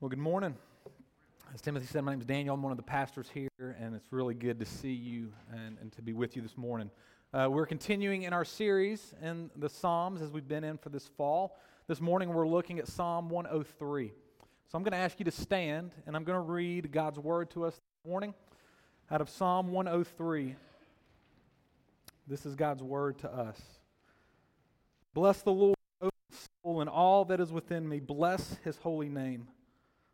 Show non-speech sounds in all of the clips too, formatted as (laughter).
Well, good morning. As Timothy said, my name is Daniel. I'm one of the pastors here, and it's really good to see you and, and to be with you this morning. Uh, we're continuing in our series in the Psalms as we've been in for this fall. This morning, we're looking at Psalm 103. So I'm going to ask you to stand, and I'm going to read God's word to us this morning out of Psalm 103. This is God's word to us. Bless the Lord, O soul, and all that is within me. Bless his holy name.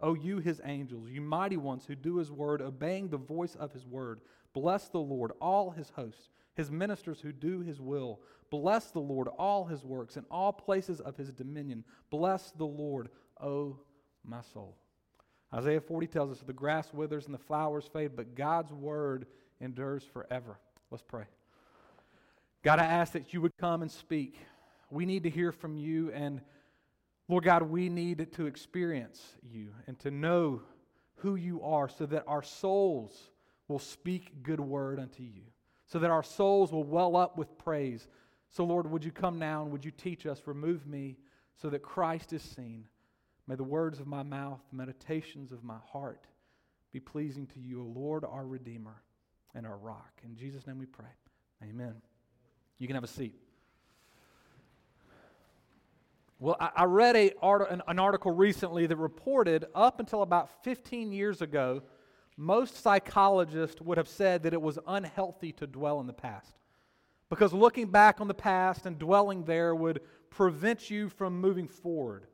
O you, his angels, you mighty ones who do his word, obeying the voice of his word. Bless the Lord, all his hosts, his ministers who do his will. Bless the Lord, all his works, in all places of his dominion. Bless the Lord, O my soul. Isaiah 40 tells us the grass withers and the flowers fade, but God's word endures forever. Let's pray. God, I ask that you would come and speak. We need to hear from you and Lord God, we need to experience you and to know who you are so that our souls will speak good word unto you, so that our souls will well up with praise. So, Lord, would you come now and would you teach us, remove me, so that Christ is seen? May the words of my mouth, the meditations of my heart be pleasing to you, O Lord, our Redeemer and our rock. In Jesus' name we pray. Amen. You can have a seat. Well, I, read a, an article recently that reported up until about 15 years ago, most psychologists would have said that it was unhealthy to dwell in the past. Because looking back on the past and dwelling there would prevent you from moving forward.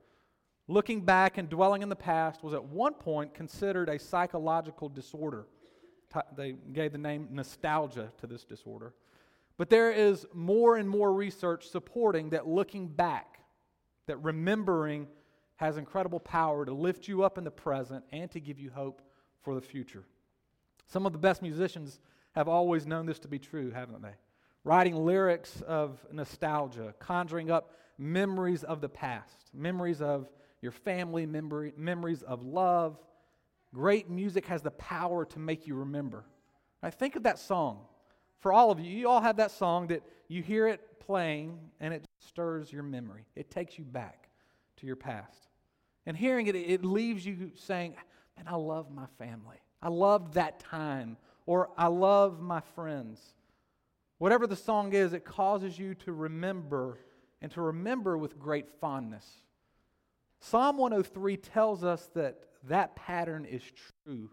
Looking back and dwelling in the past was at one point considered a psychological disorder. They gave the name nostalgia to this disorder. But there is more and more research supporting that looking back that remembering has incredible power to lift you up in the present and to give you hope for the future. Some of the best musicians have always known this to be true, haven't they? Writing lyrics of nostalgia, conjuring up memories of the past, memories of your family, memory, memories of love. Great music has the power to make you remember. I think of that song. For all of you, you all have that song that you hear it playing and it stirs your memory. It takes you back to your past. And hearing it, it leaves you saying, Man, I love my family. I loved that time. Or I love my friends. Whatever the song is, it causes you to remember and to remember with great fondness. Psalm 103 tells us that that pattern is true,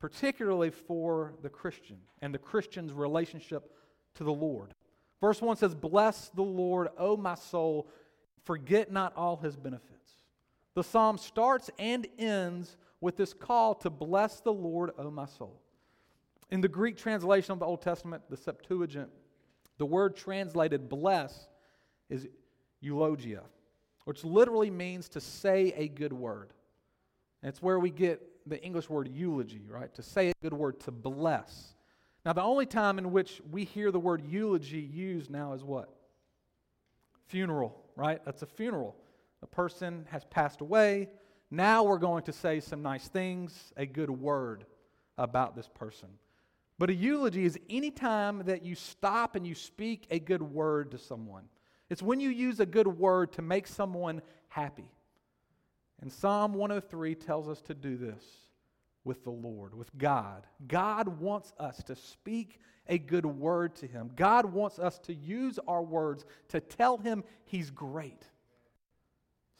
particularly for the Christian and the Christian's relationship to the Lord. Verse 1 says, Bless the Lord, O my soul, forget not all his benefits. The psalm starts and ends with this call to bless the Lord, O my soul. In the Greek translation of the Old Testament, the Septuagint, the word translated bless is eulogia, which literally means to say a good word. And it's where we get the English word eulogy, right? To say a good word, to bless. Now, the only time in which we hear the word eulogy used now is what? Funeral, right? That's a funeral. A person has passed away. Now we're going to say some nice things, a good word about this person. But a eulogy is any time that you stop and you speak a good word to someone. It's when you use a good word to make someone happy. And Psalm 103 tells us to do this with the Lord, with God. God wants us to speak a good word to Him. God wants us to use our words to tell Him He's great.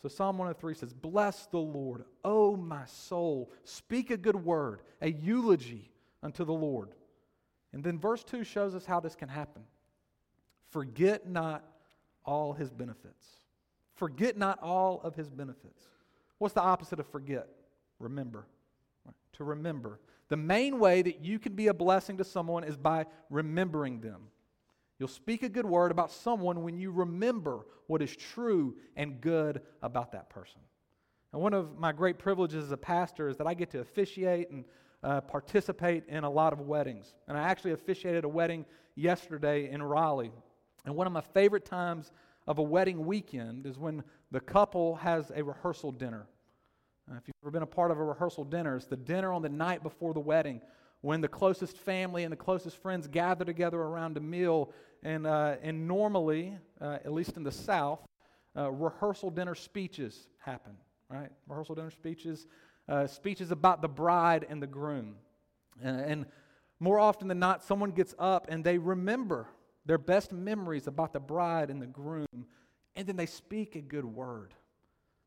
So Psalm 103 says, Bless the Lord, O my soul. Speak a good word, a eulogy unto the Lord. And then verse 2 shows us how this can happen. Forget not all his benefits. Forget not all of his benefits. What's the opposite of forget? Remember. To remember. The main way that you can be a blessing to someone is by remembering them. You'll speak a good word about someone when you remember what is true and good about that person. And one of my great privileges as a pastor is that I get to officiate and uh, participate in a lot of weddings. And I actually officiated a wedding yesterday in Raleigh. And one of my favorite times of a wedding weekend is when the couple has a rehearsal dinner. Uh, if you've ever been a part of a rehearsal dinner, it's the dinner on the night before the wedding when the closest family and the closest friends gather together around a meal. And, uh, and normally, uh, at least in the South, uh, rehearsal dinner speeches happen, right? Rehearsal dinner speeches, uh, speeches about the bride and the groom. And, and more often than not, someone gets up and they remember their best memories about the bride and the groom, and then they speak a good word.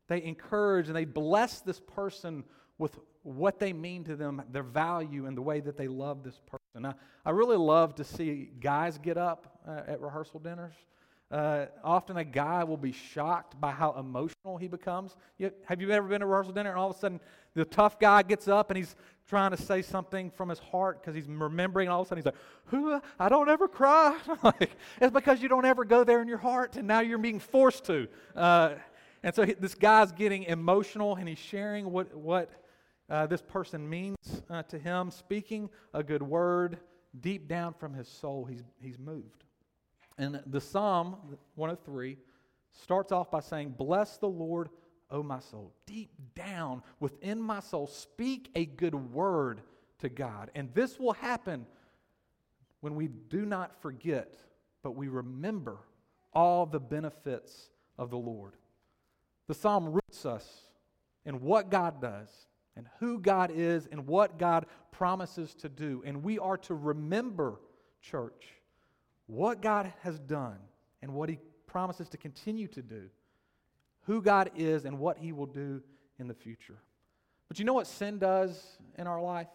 They encourage and they bless this person with what they mean to them, their value, and the way that they love this person. I, I really love to see guys get up uh, at rehearsal dinners. Uh, often a guy will be shocked by how emotional he becomes. You, have you ever been to a rehearsal dinner and all of a sudden the tough guy gets up and he's trying to say something from his heart because he's remembering, and all of a sudden he's like? I don't ever cry. (laughs) like, it's because you don't ever go there in your heart, and now you're being forced to. Uh, and so he, this guy's getting emotional and he's sharing what, what uh, this person means uh, to him, speaking a good word deep down from his soul. He's, he's moved. And the Psalm 103 starts off by saying, Bless the Lord, O my soul. Deep down within my soul, speak a good word to God. And this will happen when we do not forget, but we remember all the benefits of the Lord. The psalm roots us in what God does and who God is and what God promises to do. And we are to remember, church, what God has done and what He promises to continue to do, who God is and what He will do in the future. But you know what sin does in our life?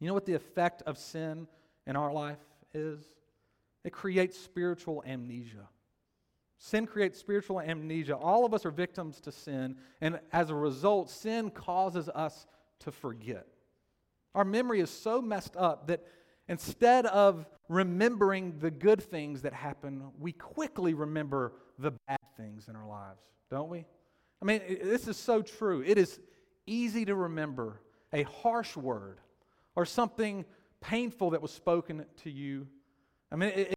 You know what the effect of sin in our life is? It creates spiritual amnesia. Sin creates spiritual amnesia. All of us are victims to sin, and as a result, sin causes us to forget. Our memory is so messed up that instead of remembering the good things that happen, we quickly remember the bad things in our lives, don't we? I mean, this is so true. It is easy to remember a harsh word or something painful that was spoken to you. I mean,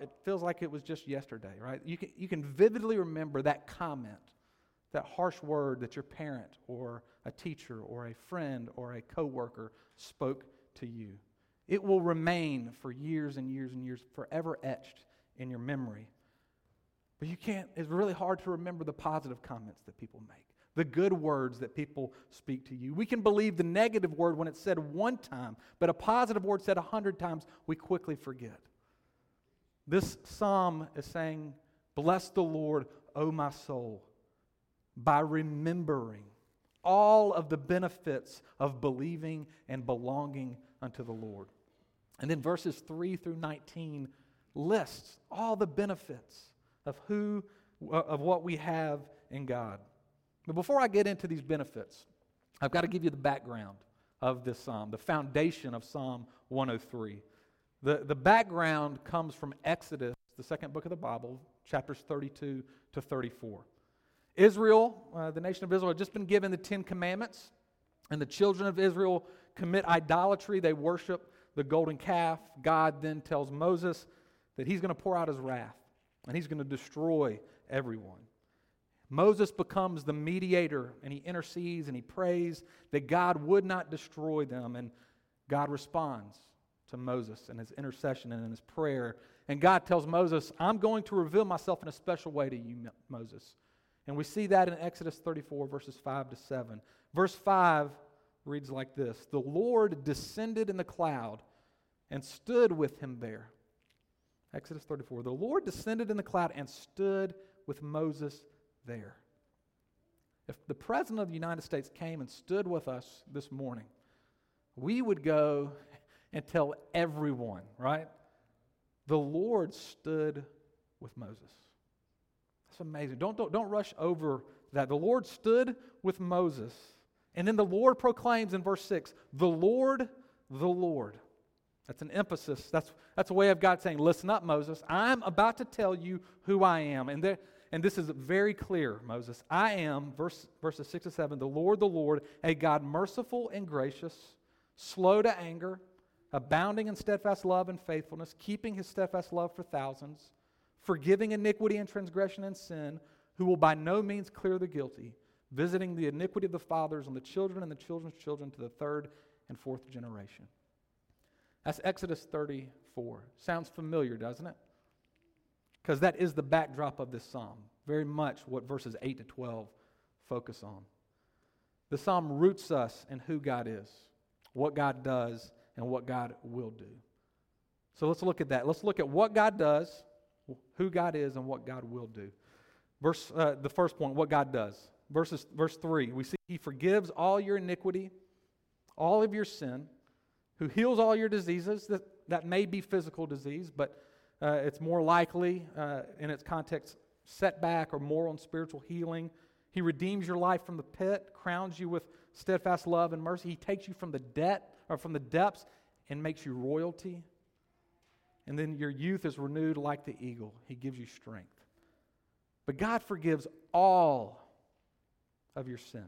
it feels like it was just yesterday, right? You can, you can vividly remember that comment, that harsh word that your parent or a teacher or a friend or a coworker spoke to you. It will remain for years and years and years, forever etched in your memory. But you can't, it's really hard to remember the positive comments that people make, the good words that people speak to you. We can believe the negative word when it's said one time, but a positive word said a hundred times, we quickly forget. This psalm is saying, Bless the Lord, O my soul, by remembering all of the benefits of believing and belonging unto the Lord. And then verses 3 through 19 lists all the benefits of who of what we have in God. But before I get into these benefits, I've got to give you the background of this psalm, the foundation of Psalm 103. The, the background comes from Exodus, the second book of the Bible, chapters 32 to 34. Israel, uh, the nation of Israel, had just been given the Ten Commandments, and the children of Israel commit idolatry. They worship the golden calf. God then tells Moses that he's going to pour out his wrath and he's going to destroy everyone. Moses becomes the mediator and he intercedes and he prays that God would not destroy them, and God responds to Moses and his intercession and in his prayer. And God tells Moses, I'm going to reveal myself in a special way to you, Moses. And we see that in Exodus 34, verses 5 to 7. Verse 5 reads like this The Lord descended in the cloud and stood with him there. Exodus 34. The Lord descended in the cloud and stood with Moses there. If the President of the United States came and stood with us this morning, we would go and tell everyone, right? The Lord stood with Moses. That's amazing. Don't, don't, don't rush over that. The Lord stood with Moses. And then the Lord proclaims in verse 6 the Lord, the Lord. That's an emphasis. That's, that's a way of God saying, Listen up, Moses. I'm about to tell you who I am. And, there, and this is very clear, Moses. I am, verse, verses 6 to 7, the Lord, the Lord, a God merciful and gracious, slow to anger, abounding in steadfast love and faithfulness, keeping his steadfast love for thousands, forgiving iniquity and transgression and sin, who will by no means clear the guilty, visiting the iniquity of the fathers on the children and the children's children to the third and fourth generation. That's Exodus 34. Sounds familiar, doesn't it? Because that is the backdrop of this psalm. Very much what verses 8 to 12 focus on. The psalm roots us in who God is, what God does, and what God will do. So let's look at that. Let's look at what God does, who God is, and what God will do. Verse, uh, the first point, what God does. Verses, verse 3, we see He forgives all your iniquity, all of your sin, who heals all your diseases. That, that may be physical disease, but uh, it's more likely uh, in its context setback or moral and spiritual healing. He redeems your life from the pit, crowns you with steadfast love and mercy. He takes you from the debt or from the depths and makes you royalty. And then your youth is renewed like the eagle. He gives you strength. But God forgives all of your sin,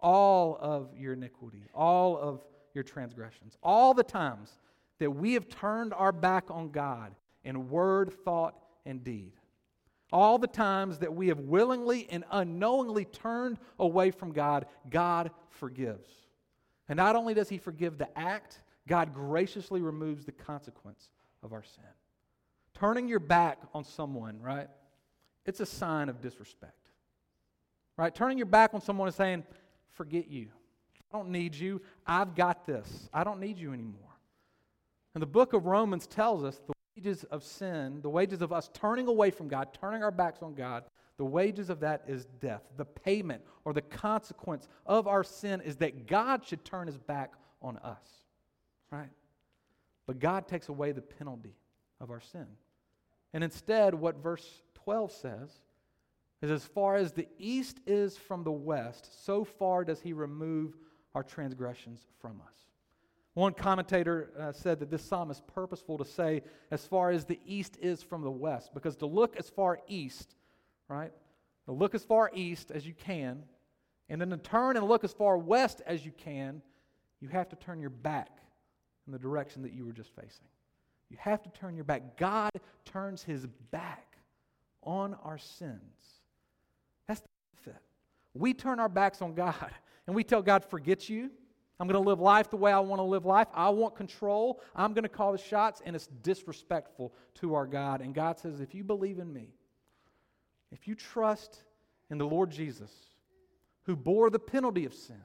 all of your iniquity, all of your transgressions. All the times that we have turned our back on God in word, thought, and deed. All the times that we have willingly and unknowingly turned away from God, God forgives. And not only does He forgive the act, God graciously removes the consequence of our sin. Turning your back on someone, right? It's a sign of disrespect. Right? Turning your back on someone and saying, forget you. I don't need you. I've got this. I don't need you anymore. And the book of Romans tells us the wages of sin, the wages of us turning away from God, turning our backs on God, the wages of that is death. The payment or the consequence of our sin is that God should turn his back on us. Right? But God takes away the penalty of our sin. And instead, what verse 12 says is as far as the east is from the west, so far does he remove our transgressions from us. One commentator uh, said that this psalm is purposeful to say, as far as the east is from the west, because to look as far east, right? To look as far east as you can, and then to turn and look as far west as you can, you have to turn your back in the direction that you were just facing. You have to turn your back. God turns his back on our sins. That's the benefit. We turn our backs on God and we tell God, forget you. I'm going to live life the way I want to live life. I want control. I'm going to call the shots, and it's disrespectful to our God. And God says, if you believe in me, if you trust in the Lord Jesus, who bore the penalty of sin,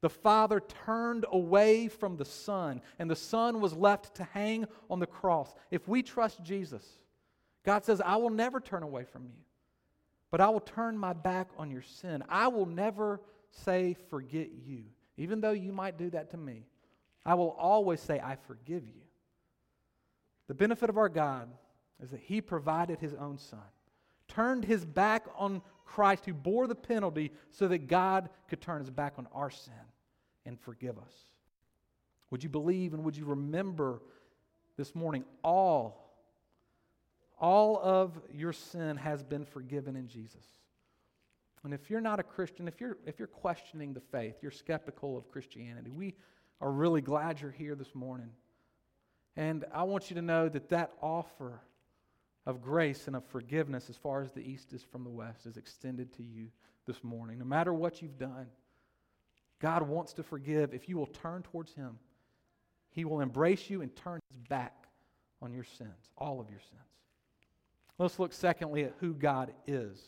the Father turned away from the Son, and the Son was left to hang on the cross. If we trust Jesus, God says, I will never turn away from you, but I will turn my back on your sin. I will never say, forget you. Even though you might do that to me, I will always say, I forgive you. The benefit of our God is that He provided His own Son, turned His back on Christ, who bore the penalty, so that God could turn His back on our sin and forgive us. Would you believe and would you remember this morning all, all of your sin has been forgiven in Jesus? And if you're not a Christian, if you're, if you're questioning the faith, you're skeptical of Christianity, we are really glad you're here this morning. And I want you to know that that offer of grace and of forgiveness, as far as the east is from the west, is extended to you this morning. No matter what you've done, God wants to forgive if you will turn towards Him He will embrace you and turn his back on your sins, all of your sins. Let's look secondly at who God is.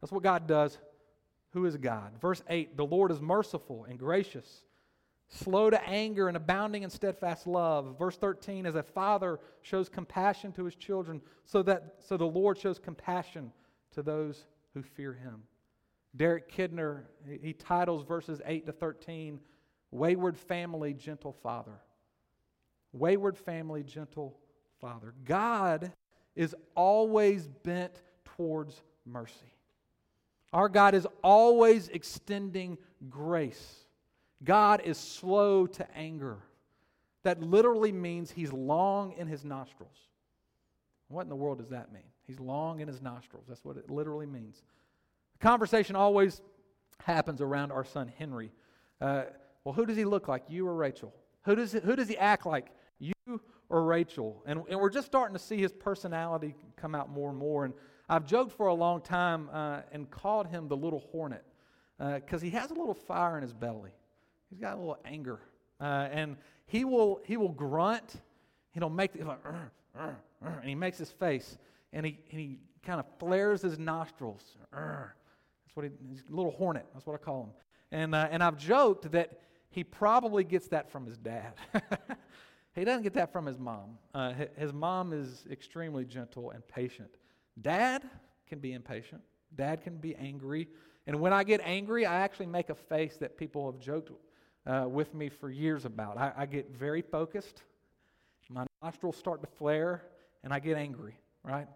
That's what God does. Who is God? Verse 8 The Lord is merciful and gracious, slow to anger and abounding in steadfast love. Verse 13 As a father shows compassion to his children, so that so the Lord shows compassion to those who fear him. Derek Kidner, he titles verses 8 to 13 Wayward Family, Gentle Father. Wayward family, gentle father. God is always bent towards mercy. Our God is always extending grace. God is slow to anger. That literally means he's long in his nostrils. What in the world does that mean? He's long in his nostrils. That's what it literally means. The conversation always happens around our son Henry. Uh, well, who does he look like, you or Rachel? Who does, who does he act like, you or Rachel? And, and we're just starting to see his personality come out more and more. And I've joked for a long time uh, and called him the little hornet because uh, he has a little fire in his belly. He's got a little anger. Uh, and he will, he will grunt. He'll make, he's like, "Urgh, urgh, urgh," and he makes his face. And he, and he kind of flares his nostrils. "Urgh." That's what he, he's a little hornet. That's what I call him. And, uh, and I've joked that he probably gets that from his dad. (laughs) he doesn't get that from his mom. Uh, his mom is extremely gentle and patient. Dad can be impatient, dad can be angry. And when I get angry, I actually make a face that people have joked uh, with me for years about. I, I get very focused, my nostrils start to flare, and I get angry, right?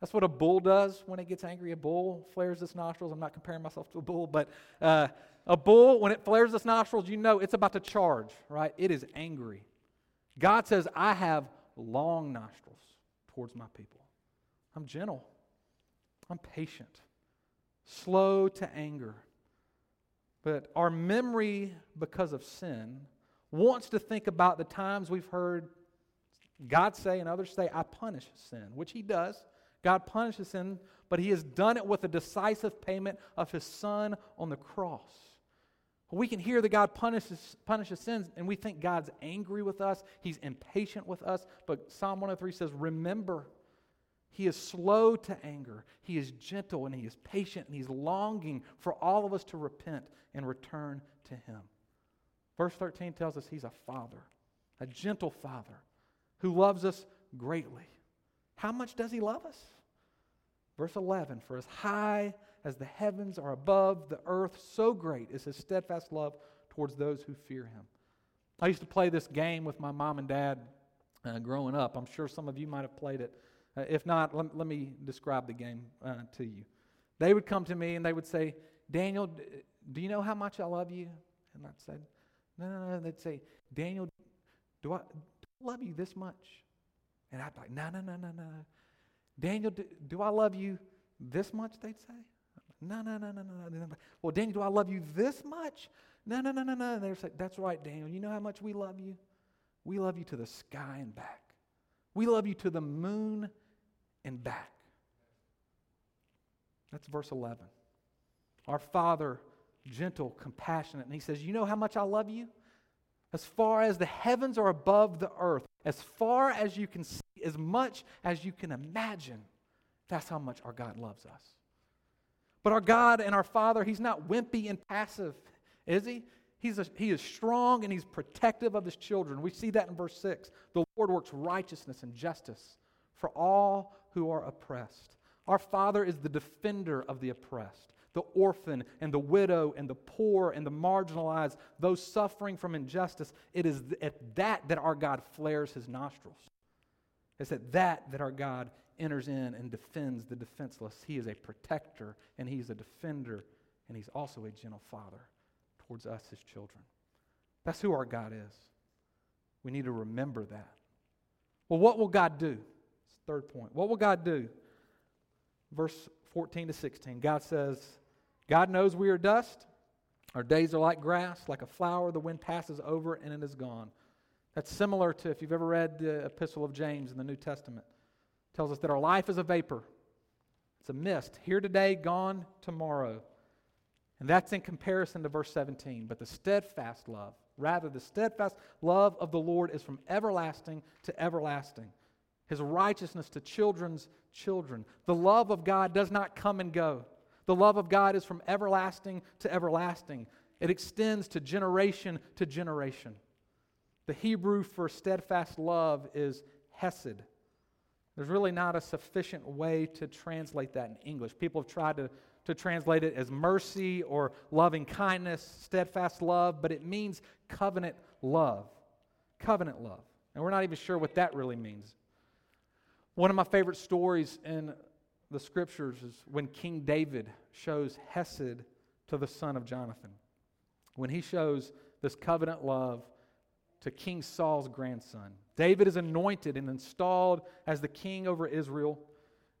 That's what a bull does when it gets angry. A bull flares its nostrils. I'm not comparing myself to a bull, but uh, a bull, when it flares its nostrils, you know it's about to charge, right? It is angry. God says, I have long nostrils towards my people. I'm gentle. I'm patient. Slow to anger. But our memory, because of sin, wants to think about the times we've heard God say and others say, I punish sin, which He does. God punishes sin, but He has done it with a decisive payment of His Son on the cross. We can hear that God punishes, punishes sins, and we think God's angry with us. He's impatient with us. But Psalm 103 says, Remember he is slow to anger. He is gentle and he is patient and he's longing for all of us to repent and return to him. Verse 13 tells us he's a father, a gentle father who loves us greatly. How much does he love us? Verse 11 For as high as the heavens are above the earth, so great is his steadfast love towards those who fear him. I used to play this game with my mom and dad uh, growing up. I'm sure some of you might have played it. Uh, if not, let, let, me describe the game uh, to you. They would come to me and they would say, Daniel, do you know how much I love you? And I'd say, No, no, no. They'd say, Daniel, do I, love you this much? And I'd be like, No, no, no, no, no. Daniel, do, do I love you this much? They'd say. No, no, no, no, no, no. Well, Daniel, do I love you this much? No, no, no, no, no. They'd say, That's right, Daniel. You know how much we love you? We love you to the sky and back. We love you to the moon and back. That's verse 11. Our Father, gentle, compassionate. And He says, You know how much I love you? As far as the heavens are above the earth, as far as you can see, as much as you can imagine, that's how much our God loves us. But our God and our Father, He's not wimpy and passive, is He? He's a, he is strong and He's protective of His children. We see that in verse 6. The Lord works righteousness and justice for all who are oppressed. Our Father is the defender of the oppressed, the orphan and the widow and the poor and the marginalized, those suffering from injustice. It is at that that our God flares his nostrils. It's at that that our God enters in and defends the defenseless. He is a protector and he's a defender and he's also a gentle father towards us, his children. That's who our God is. We need to remember that. Well, what will God do? Third point. What will God do? Verse 14 to 16. God says, God knows we are dust. Our days are like grass, like a flower. The wind passes over and it is gone. That's similar to if you've ever read the Epistle of James in the New Testament. It tells us that our life is a vapor. It's a mist. Here today, gone tomorrow. And that's in comparison to verse 17. But the steadfast love, rather, the steadfast love of the Lord is from everlasting to everlasting. His righteousness to children's children. The love of God does not come and go. The love of God is from everlasting to everlasting. It extends to generation to generation. The Hebrew for steadfast love is hesed. There's really not a sufficient way to translate that in English. People have tried to, to translate it as mercy or loving kindness, steadfast love, but it means covenant love. Covenant love. And we're not even sure what that really means. One of my favorite stories in the scriptures is when King David shows Hesed to the son of Jonathan. When he shows this covenant love to King Saul's grandson. David is anointed and installed as the king over Israel.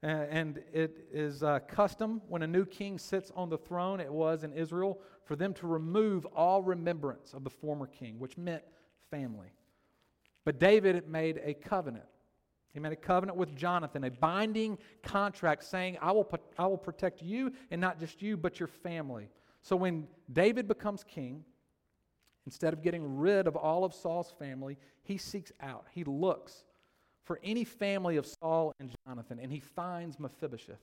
And it is a custom when a new king sits on the throne, it was in Israel, for them to remove all remembrance of the former king, which meant family. But David made a covenant. He made a covenant with Jonathan, a binding contract saying, I will, I will protect you, and not just you, but your family. So when David becomes king, Instead of getting rid of all of Saul's family, he seeks out, he looks for any family of Saul and Jonathan, and he finds Mephibosheth,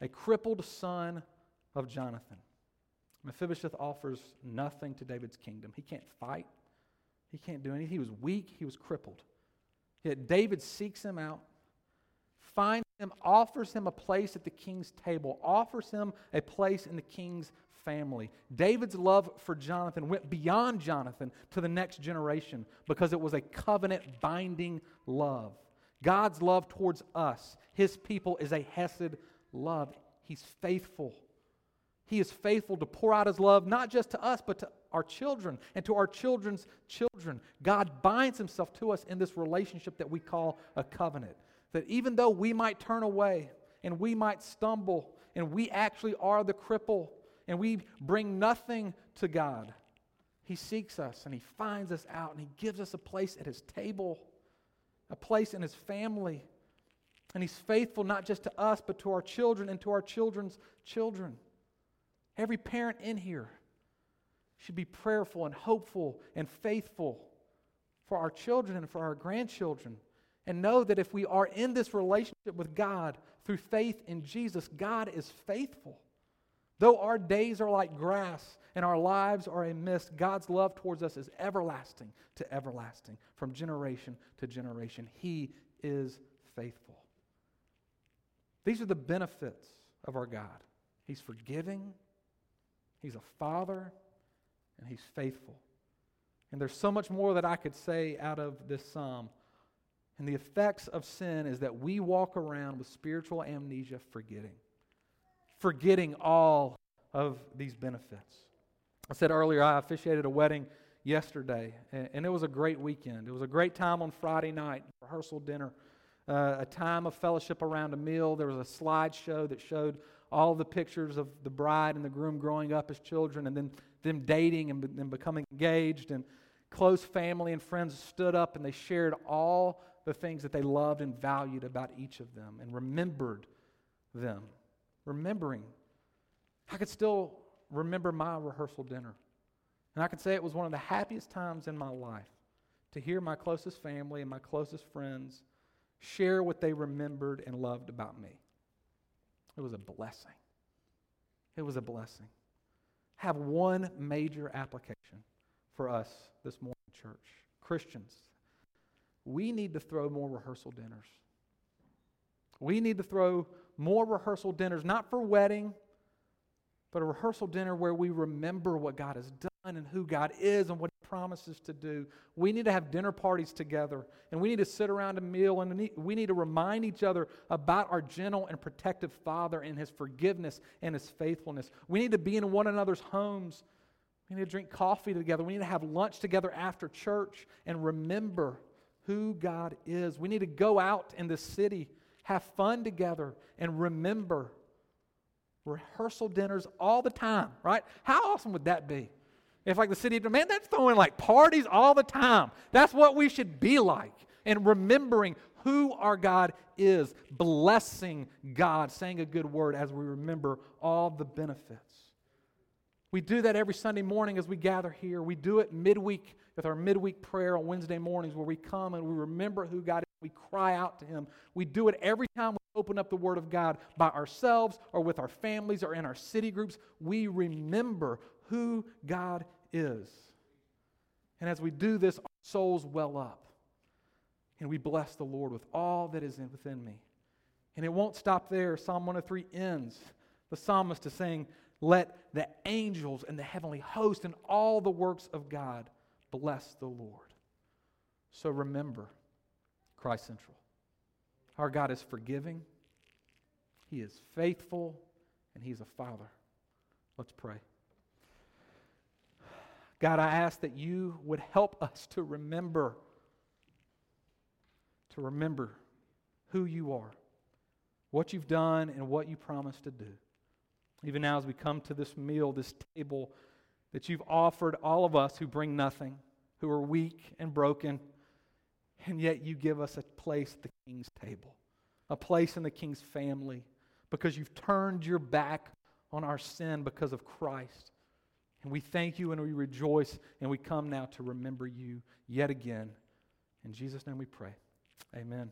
a crippled son of Jonathan. Mephibosheth offers nothing to David's kingdom. He can't fight, he can't do anything. He was weak, he was crippled. Yet David seeks him out, finds him, offers him a place at the king's table, offers him a place in the king's family. David's love for Jonathan went beyond Jonathan to the next generation because it was a covenant binding love. God's love towards us, his people, is a Hesed love. He's faithful. He is faithful to pour out his love not just to us, but to our children and to our children's children. God binds himself to us in this relationship that we call a covenant. That even though we might turn away and we might stumble and we actually are the cripple and we bring nothing to God, He seeks us and He finds us out and He gives us a place at His table, a place in His family. And He's faithful not just to us, but to our children and to our children's children. Every parent in here should be prayerful and hopeful and faithful for our children and for our grandchildren. And know that if we are in this relationship with God through faith in Jesus, God is faithful. Though our days are like grass and our lives are a mist, God's love towards us is everlasting to everlasting, from generation to generation. He is faithful. These are the benefits of our God. He's forgiving, He's a Father, and He's faithful. And there's so much more that I could say out of this psalm. And the effects of sin is that we walk around with spiritual amnesia, forgetting forgetting all of these benefits. I said earlier, I officiated a wedding yesterday, and, it was a great weekend. It was a great time on Friday night, rehearsal dinner, uh, a time of fellowship around a meal. There was a slideshow that showed all the pictures of the bride and the groom growing up as children, and then them dating and then becoming engaged. And close family and friends stood up and they shared all the things that they loved and valued about each of them and remembered them remembering. I could still remember my rehearsal dinner. And I could say it was one of the happiest times in my life to hear my closest family and my closest friends share what they remembered and loved about me. It was a blessing. It was a blessing. Have one major application for us this morning, church. Christians, we need to throw more rehearsal dinners. We need to throw more rehearsal dinners, not for wedding, but a rehearsal dinner where we remember what God has done and who God is and what He promises to do. We need to have dinner parties together and we need to sit around a meal and we need to remind each other about our gentle and protective Father and His forgiveness and His faithfulness. We need to be in one another's homes. We need to drink coffee together. We need to have lunch together after church and remember who God is. We need to go out in the city have fun together, and remember rehearsal dinners all the time, right? How awesome would that be? If, like, the city, of, man, that's throwing like parties all the time. That's what we should be like. And remembering who our God is, blessing God, saying a good word as we remember all the benefits. We do that every Sunday morning as we gather here. We do it midweek with our midweek prayer on Wednesday mornings where we come and we remember who God is. We cry out to Him. We do it every time we open up the Word of God by ourselves or with our families or in our city groups. We remember who God is. And as we do this, our souls well up. And we bless the Lord with all that is within me. And it won't stop there. Psalm 103 ends. The psalmist is saying, let the angels and the heavenly host and all the works of God bless the Lord. So remember, Christ Central. Our God is forgiving, He is faithful, and He's a Father. Let's pray. God, I ask that you would help us to remember, to remember who you are, what you've done, and what you promised to do. Even now, as we come to this meal, this table that you've offered all of us who bring nothing, who are weak and broken, and yet you give us a place at the king's table, a place in the king's family, because you've turned your back on our sin because of Christ. And we thank you and we rejoice, and we come now to remember you yet again. In Jesus' name we pray. Amen.